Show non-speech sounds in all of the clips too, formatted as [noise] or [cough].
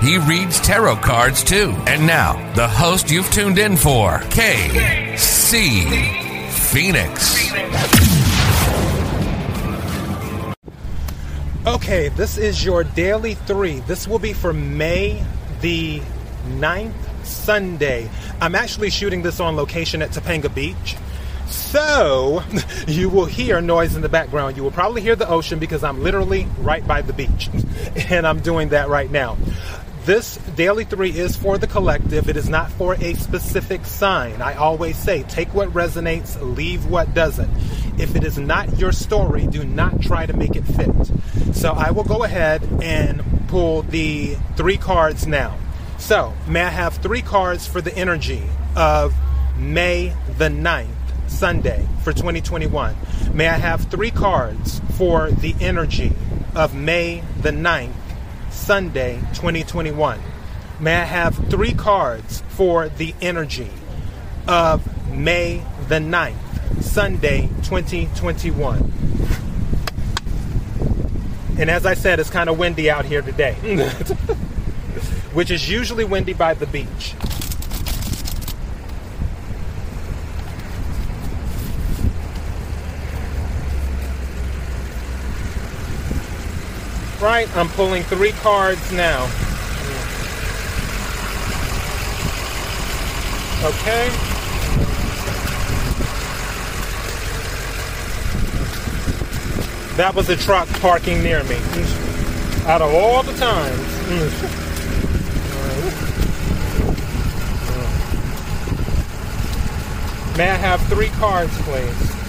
He reads tarot cards too. And now, the host you've tuned in for, KC Phoenix. Okay, this is your daily three. This will be for May the 9th, Sunday. I'm actually shooting this on location at Topanga Beach. So, [laughs] you will hear noise in the background. You will probably hear the ocean because I'm literally right by the beach. [laughs] And I'm doing that right now. This daily three is for the collective. It is not for a specific sign. I always say take what resonates, leave what doesn't. If it is not your story, do not try to make it fit. So I will go ahead and pull the three cards now. So, may I have three cards for the energy of May the 9th, Sunday for 2021? May I have three cards for the energy of May the 9th, Sunday 2021? May I have three cards for the energy of May the 9th, Sunday 2021? And as I said, it's kind of windy out here today, [laughs] which is usually windy by the beach. Right, I'm pulling three cards now. Okay. That was a truck parking near me. Out of all the times. May I have three cards, please?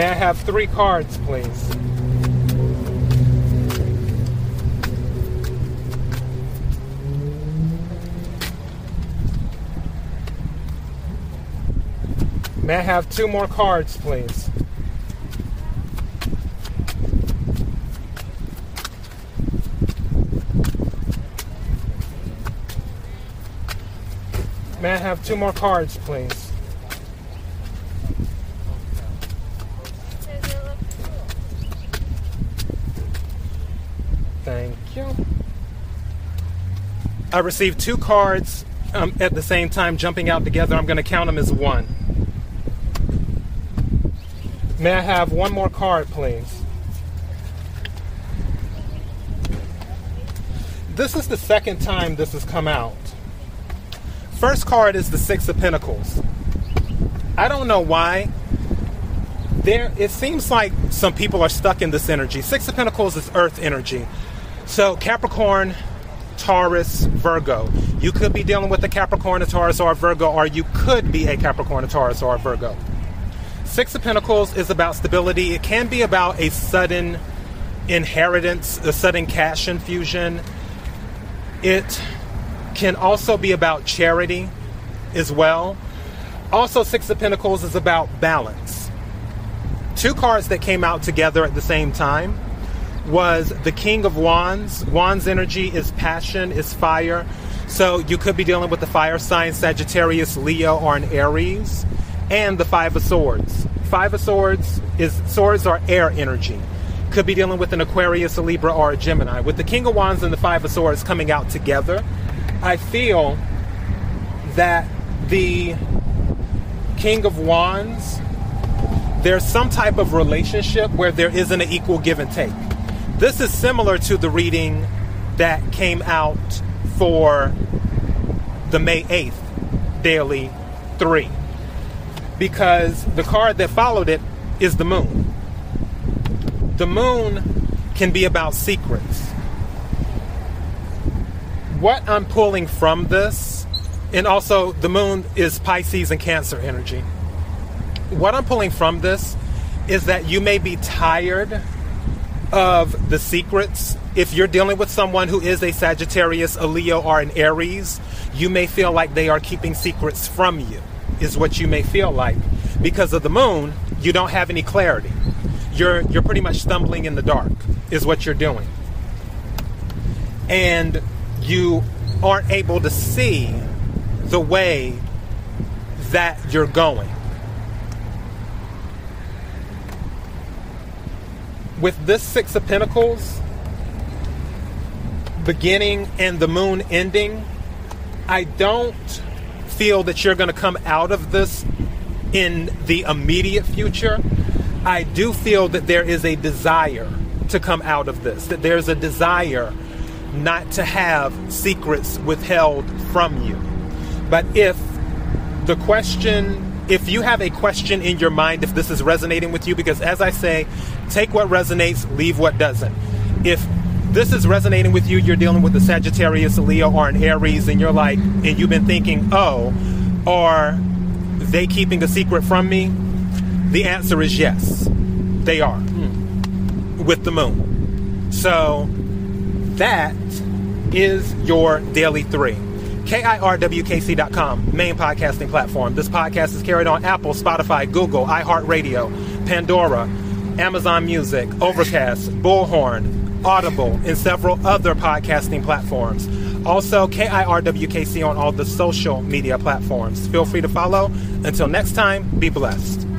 May I have three cards, please? May I have two more cards, please? May I have two more cards, please? You. I received two cards um, at the same time jumping out together. I'm going to count them as one. May I have one more card, please? This is the second time this has come out. First card is the Six of Pentacles. I don't know why. There, it seems like some people are stuck in this energy. Six of Pentacles is Earth energy. So Capricorn, Taurus, Virgo. You could be dealing with a Capricorn, a Taurus, or a Virgo, or you could be a Capricorn, a Taurus, or a Virgo. Six of Pentacles is about stability. It can be about a sudden inheritance, a sudden cash infusion. It can also be about charity as well. Also, Six of Pentacles is about balance. Two cards that came out together at the same time was the King of Wands. Wands energy is passion, is fire. So you could be dealing with the fire sign Sagittarius, Leo, or an Aries. And the Five of Swords. Five of Swords is swords are air energy. Could be dealing with an Aquarius, a Libra, or a Gemini. With the King of Wands and the Five of Swords coming out together, I feel that the King of Wands, there's some type of relationship where there isn't an equal give and take. This is similar to the reading that came out for the May 8th daily three. Because the card that followed it is the moon. The moon can be about secrets. What I'm pulling from this And also, the moon is Pisces and Cancer energy. What I'm pulling from this is that you may be tired of the secrets. If you're dealing with someone who is a Sagittarius, a Leo, or an Aries, you may feel like they are keeping secrets from you, is what you may feel like. Because of the moon, you don't have any clarity. You're, you're pretty much stumbling in the dark, is what you're doing. And you aren't able to see the way that you're going. With this Six of Pentacles beginning and the moon ending, I don't feel that you're going to come out of this in the immediate future. I do feel that there is a desire to come out of this, that there's a desire not to have secrets withheld from you. But if the question, if you have a question in your mind, if this is resonating with you, because as I say, take what resonates, leave what doesn't. If this is resonating with you, you're dealing with a Sagittarius, a Leo, or an Aries, and you're like, and you've been thinking, oh, are they keeping a secret from me? The answer is yes, they are. With the moon. So that is your daily three. KIRWKC.com, main podcasting platform. This podcast is carried on Apple, Spotify, Google, iHeartRadio, Pandora, Amazon Music, Overcast, Bullhorn, Audible, and several other podcasting platforms. Also, KIRWKC on all the social media platforms. Feel free to follow. Until next time, be blessed.